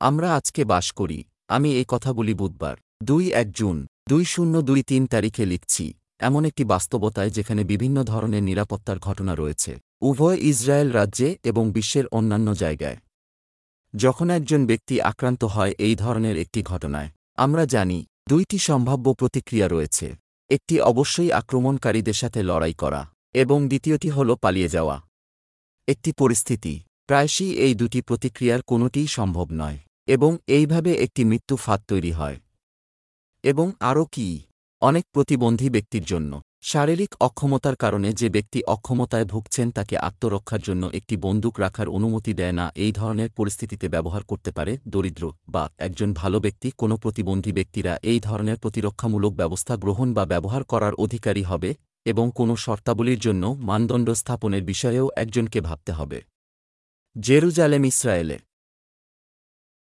আমরা আজকে বাস করি। আমি এই কথাগুলি বুধবার। দুই এক জুন, দুই শূন্য দুই তিন তারিখে লিখছি, এমন একটি বাস্তবতায় যেখানে বিভিন্ন ধরনের নিরাপত্তার ঘটনা রয়েছে, উভয় ইসরায়েল রাজ্যে এবং বিশ্বের অন্যান্য জায়গায়। যখন একজন ব্যক্তি আক্রান্ত হয় এই ধরনের একটি ঘটনায়, আমরা জানি, দুইটি সম্ভাব্য প্রতিক্রিয়া রয়েছে। একটি অবশ্যই আক্রমণকারীদের সাথে লড়াই করা, এবং দ্বিতীয়টি হল পালিয়ে যাওয়া। একটি পরিস্থিতি, প্রায়শই এই দুটি প্রতিক্রিয়ার কোনোটিই সম্ভব নয়। এবং এইভাবে একটি মৃত্যু ফাঁদ তৈরি হয়। এবং আরও কি? অনেক প্রতিবন্ধী ব্যক্তির জন্য। শারীরিক অক্ষমতার কারণে যে ব্যক্তি অক্ষমতায় ভুগছেন তাকে আত্মরক্ষার জন্য একটি বন্দুক রাখার অনুমতি দেয় না, এই ধরনের পরিস্থিতিতে ব্যবহার করতে পারে দরিদ্র বা একজন ভালো ব্যক্তি। কোনো প্রতিবন্ধী ব্যক্তিরা এই ধরনের প্রতিরক্ষামূলক ব্যবস্থা গ্রহণ বা ব্যবহার করার অধিকারী হবে এবং কোনো শর্তাবলীর জন্য মানদণ্ড স্থাপনের বিষয়েও একজনকে ভাবতে হবে। জেরুজালেম, ইসরায়েলে